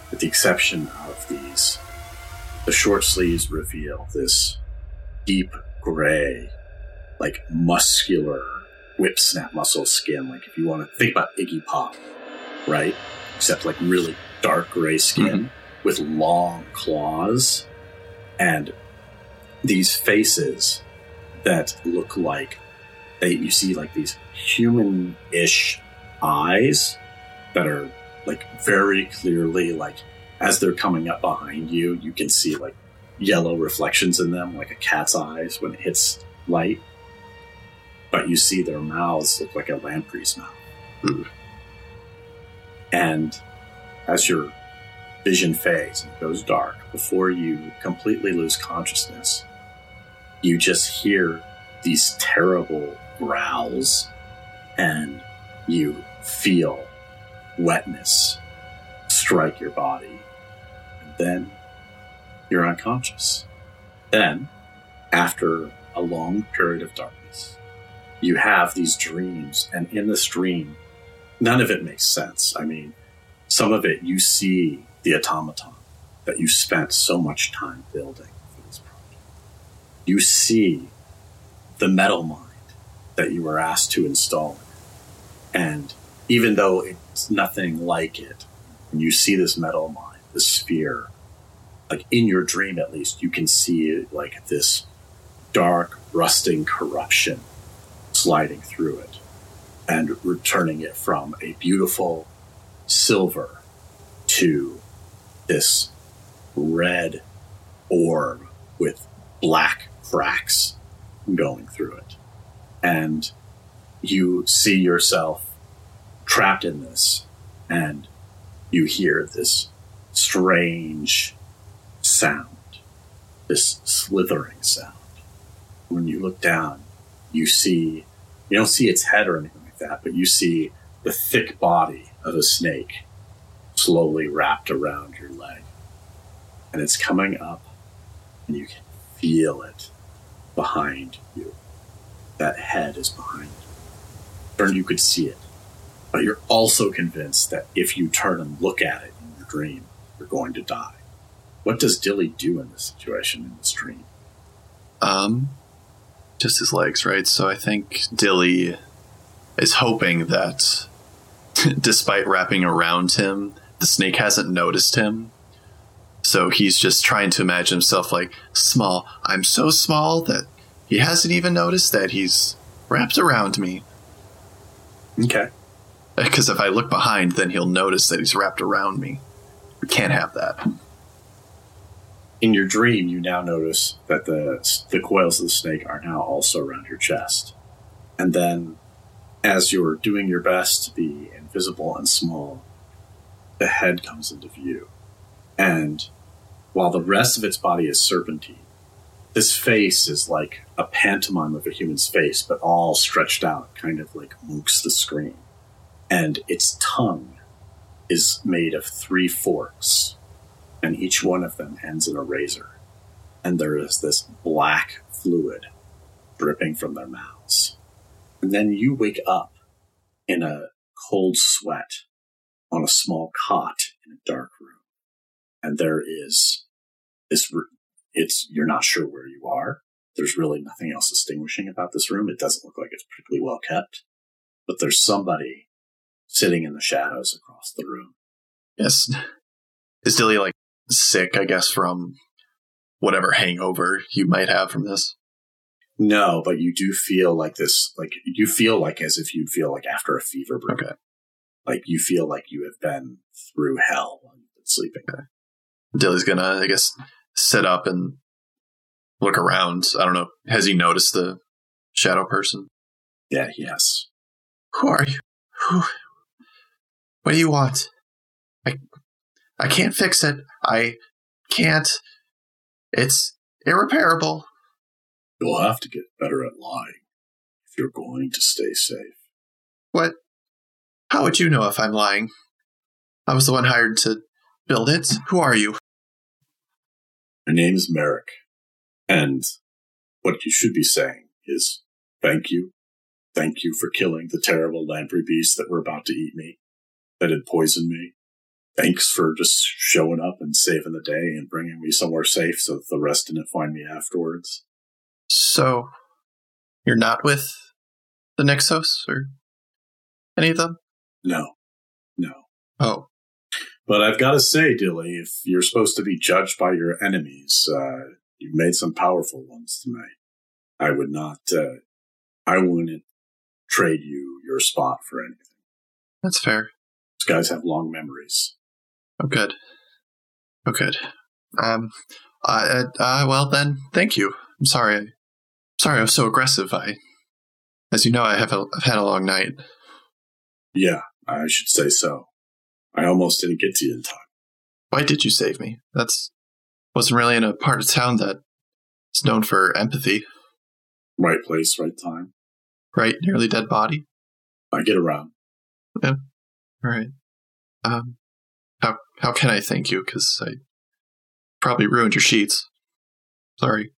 With the exception of these, the short sleeves reveal this deep gray, like muscular whip snap muscle skin. Like if you want to think about Iggy Pop, right? Except like really dark gray skin mm-hmm. with long claws and these faces that look like they you see like these human-ish eyes that are like very clearly like as they're coming up behind you you can see like yellow reflections in them like a cat's eyes when it hits light but you see their mouths look like a lamprey's mouth Ooh. and as your vision fades and goes dark before you completely lose consciousness you just hear these terrible growls and you feel wetness strike your body and then you're unconscious then after a long period of darkness you have these dreams and in this dream none of it makes sense i mean some of it you see the automaton that you spent so much time building for this project you see the metal mind that you were asked to install. And even though it's nothing like it, when you see this metal mine, the sphere, like in your dream at least, you can see like this dark, rusting corruption sliding through it and returning it from a beautiful silver to this red orb with black cracks going through it. And you see yourself trapped in this, and you hear this strange sound, this slithering sound. When you look down, you see, you don't see its head or anything like that, but you see the thick body of a snake slowly wrapped around your leg. And it's coming up, and you can feel it behind you. That head is behind you. You could see it. But you're also convinced that if you turn and look at it in your dream, you're going to die. What does Dilly do in this situation in this dream? Um, just his legs, right? So I think Dilly is hoping that, despite wrapping around him, the snake hasn't noticed him. So he's just trying to imagine himself like small. I'm so small that he hasn't even noticed that he's wrapped around me. Okay. Because if I look behind, then he'll notice that he's wrapped around me. We can't have that. In your dream, you now notice that the the coils of the snake are now also around your chest. And then, as you're doing your best to be invisible and small, the head comes into view. And while the rest of its body is serpentine, this face is like a pantomime of a human's face, but all stretched out, kind of like Munch's the Scream. And its tongue is made of three forks, and each one of them ends in a razor. And there is this black fluid dripping from their mouths. And then you wake up in a cold sweat on a small cot in a dark room. And there is this, it's, you're not sure where you are. There's really nothing else distinguishing about this room. It doesn't look like it's particularly well kept, but there's somebody sitting in the shadows across the room. Yes. Is Dilly like sick, I guess, from whatever hangover you might have from this. No, but you do feel like this, like you feel like as if you'd feel like after a fever break. Okay. Like you feel like you have been through hell sleeping. Okay. Dilly's gonna, I guess, sit up and look around. I don't know. Has he noticed the shadow person? Yeah, yes. Who are you? Who? What do you want? I, I can't fix it. I can't. It's irreparable. You'll have to get better at lying if you're going to stay safe. What? How would you know if I'm lying? I was the one hired to build it. Who are you? My name is Merrick, and what you should be saying is thank you. Thank you for killing the terrible lamprey beast that were about to eat me, that had poisoned me. Thanks for just showing up and saving the day and bringing me somewhere safe so that the rest didn't find me afterwards. So, you're not with the Nixos or any of them? No, no. Oh, But I've got to say, Dilly, if you're supposed to be judged by your enemies, uh, you've made some powerful ones tonight. I would not, uh, I wouldn't trade you your spot for anything. that's fair. These guys have long memories. Oh, good. Oh, good. Um, uh, uh, well then, thank you. I'm sorry. I'm Sorry I was so aggressive. I, as you know, I have a, I've had a long night. Yeah, I should say so. I almost didn't get to you in time. Why did you save me? That's wasn't really in a part of town that is known for empathy, Right place, right time. right? Nearly dead body. I get around. Yeah. All right. Um, how how can I thank you? Because I probably ruined your sheets. Sorry.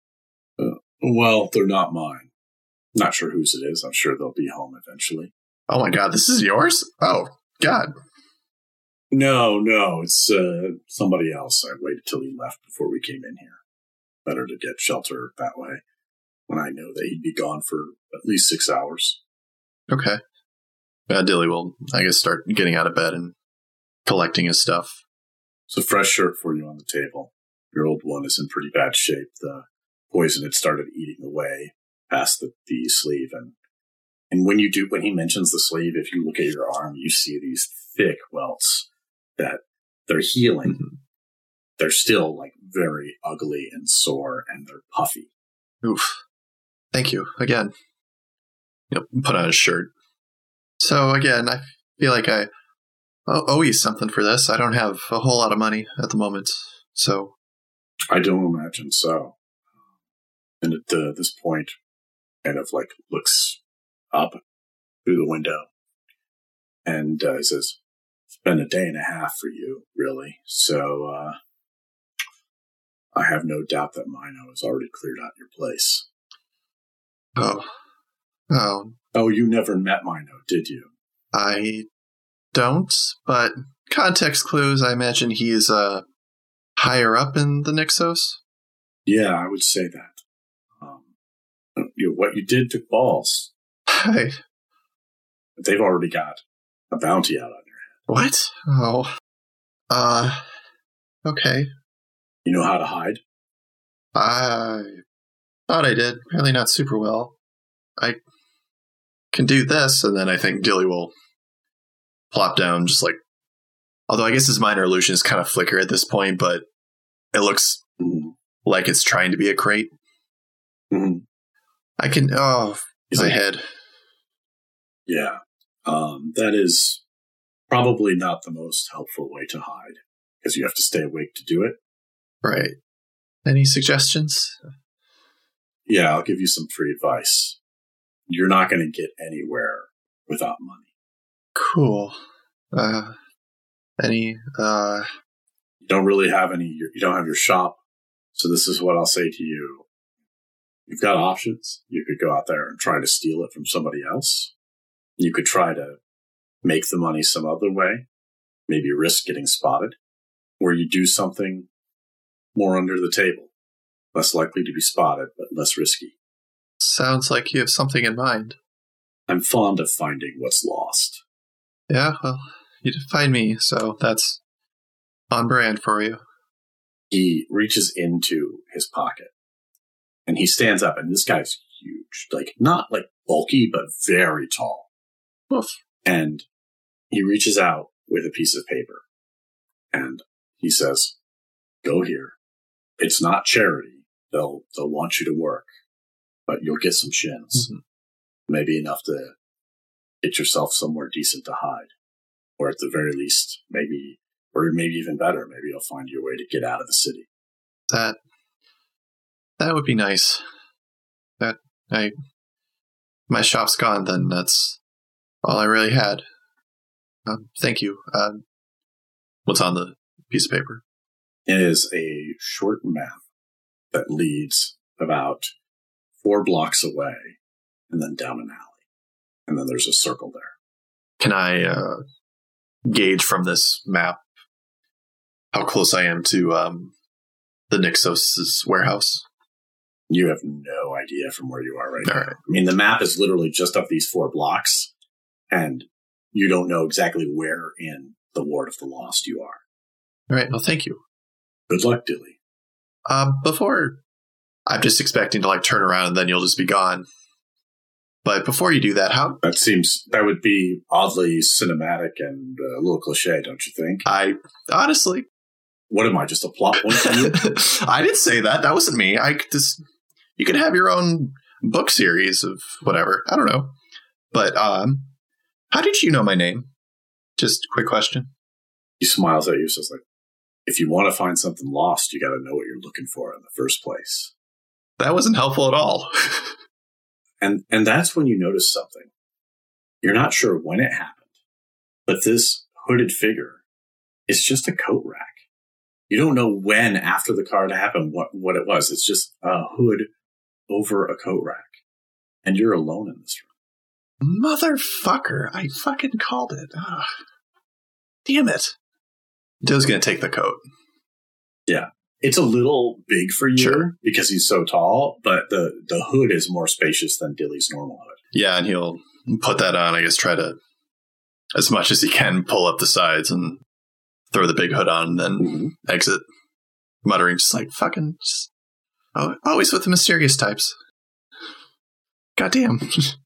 Well, they're not mine. Not sure whose it is. I'm sure they'll be home eventually. Oh my god, this is yours? Oh god. No, no, it's uh, somebody else. I waited till he left before we came in here. Better to get shelter that way when I know that he'd be gone for at least six hours. Okay. Uh, Dilly will, I guess, start getting out of bed and collecting his stuff. It's a fresh shirt for you on the table. Your old one is in pretty bad shape. The poison had started eating away past the, the sleeve. And, and when you do, when he mentions the sleeve, if you look at your arm, you see these thick welts that they're healing. Mhm. They're still like very ugly and sore and they're puffy. Oof. Thank you again. Yep. Put on his shirt. So again, I feel like I owe you something for this. I don't have a whole lot of money at the moment, so I don't imagine so. And at uh, this point, kind of like looks up through the window and uh, he says, been a day and a half for you, really. So uh, I have no doubt that Mino has already cleared out your place. oh, oh, Oh, you never met Mino, did you? I don't. But context clues. I imagine he's uh higher up in the Nixos. Yeah, I would say that. Um, you know, what you did took balls. Hey, they've already got a bounty out on. What? Oh, uh, okay. You know how to hide? I thought I did. Apparently not super well. I can do this, and then I think Dilly will plop down just like. Although I guess his minor illusion is kind of flicker at this point, but it looks Mhm. like it's trying to be a crate. Mhm. I can. Oh, He's my like, head. Yeah. Um, that is probably not the most helpful way to hide because you have to stay awake to do it. Right. Any suggestions? Yeah, I'll give you some free advice. You're not going to get anywhere without money. Cool. Uh, any? Uh, You don't really have any, you don't have your shop. So this is what I'll say to you. You've got options. You could go out there and try to steal it from somebody else. You could try to make the money some other way, maybe risk getting spotted, or you do something more under the table, less likely to be spotted, but less risky. sounds like you have something in mind. I'm fond of finding what's lost. Yeah. Well, you did find me, so that's on brand for you. he reaches into his pocket and he stands up and this guy's huge, like not like bulky, but very tall. Woof. And he reaches out with a piece of paper and he says, go here. It's not charity. They'll, they'll want you to work, but you'll get some shins. Mhm. Maybe enough to get yourself somewhere decent to hide. Or at the very least, maybe, or maybe even better, maybe you'll find your way to get out of the city. That that would be nice. That I my shop's gone. Then that's all I really had. Um, thank you. Um, what's on the piece of paper? It is a short map that leads about four blocks away and then down an alley. And then there's a circle there. Can I uh, gauge from this map how close I am to um, the Nixos' warehouse? You have no idea from where you are right All now. right. I mean, the map is literally just up these four blocks, and you don't know exactly where in the Ward of the Lost you are. All right. Well, thank you. Good luck, Dilly. Um, before, I'm just expecting to like turn around and then you'll just be gone. But before you do that, how That seems that would be oddly cinematic and uh, a little cliche, don't you think? I honestly, What am I, just a plot point? I didn't say that. That wasn't me. I just you could have your own book series of whatever. I don't know. But um, how did you know my name? Just quick question. he smiles at you, says like, "If you want to find something lost, you got to know what you're looking for in the first place." That wasn't helpful at all. And and that's when you notice something. You're not sure when it happened, but this hooded figure is just a coat rack. You don't know when after the card happened what, what it was. It's just a hood over a coat rack. And you're alone in this room. Motherfucker! I fucking called it. Ugh. Damn it. Joe's gonna take the coat. Yeah. It's a little big for you Sure. because he's so tall, but the, the hood is more spacious than Dilly's normal hood. Yeah, and he'll put that on. I guess try to, as much as he can, pull up the sides and throw the big hood on, and then mm-hmm. exit, muttering just like fucking, just, oh, always with the mysterious types. Goddamn.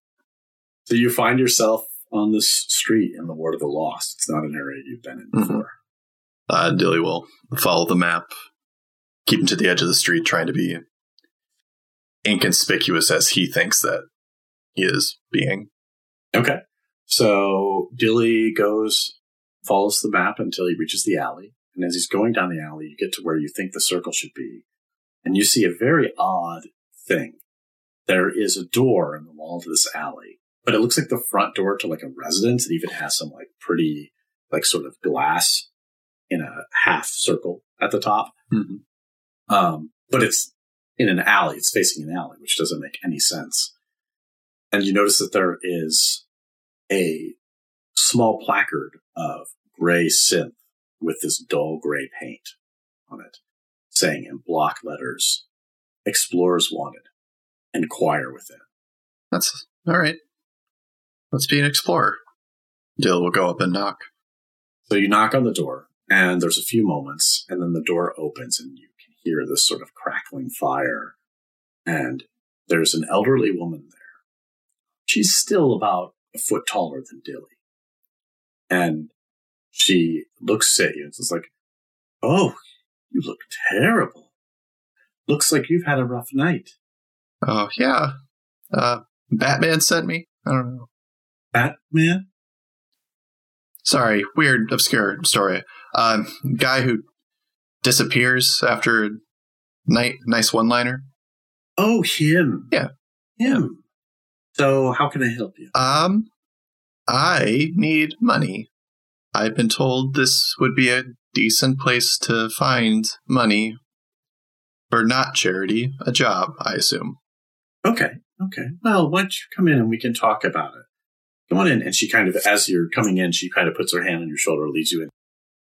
So you find yourself on this street in the Ward of the Lost. It's not an area you've been in Mhm. before. Uh, Dilly will follow the map, keep him to the edge of the street, trying to be inconspicuous as he thinks that he is being. Okay. So Dilly goes, follows the map until he reaches the alley. And as he's going down the alley, you get to where you think the circle should be. And you see a very odd thing. There is a door in the wall to this alley, but it looks like the front door to like a residence. It even has some like pretty, like sort of glass in a half circle at the top. Um, but it's in an alley. It's facing an alley, which doesn't make any sense. And you notice that there is a small placard of gray synth with this dull gray paint on it, saying in block letters, Explorers Wanted, Inquire Within. That's all right. Let's be an explorer. Dill will go up and knock. So you knock on the door, and there's a few moments, and then the door opens, and you can hear this sort of crackling fire. And there's an elderly woman there. She's still about a foot taller than Dilly. And she looks at you and says, like, Oh, you look terrible. Looks like you've had a rough night. Oh yeah. Uh, Batman sent me. I don't know. Batman? Sorry, weird, obscure story. Um, guy who disappears after a night, nice one-liner. Oh, him. Yeah. Him. So how can I help you? Um, I need money. I've been told this would be a decent place to find money for not charity, a job, I assume. Okay. Okay. Well, why don't you come in and we can talk about it? Come on in. And she kind of, as you're coming in, she kind of puts her hand on your shoulder, leads you in.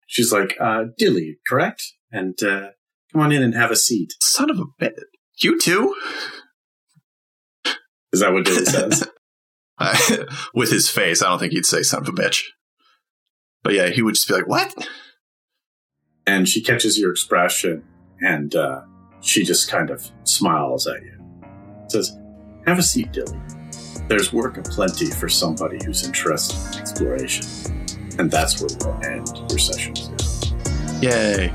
She's like, uh, Dilly, correct? And, uh, come on in and have a seat. Son of a bitch. You too? Is that what Dilly says? I, with his face, I don't think he'd say son of a bitch. But yeah, he would just be like, what? and she catches your expression and uh, she just kind of smiles at you. Says, "Have a seat, Dilly. There's work aplenty for somebody who's interested in exploration." And that's where we'll end your session. Yay.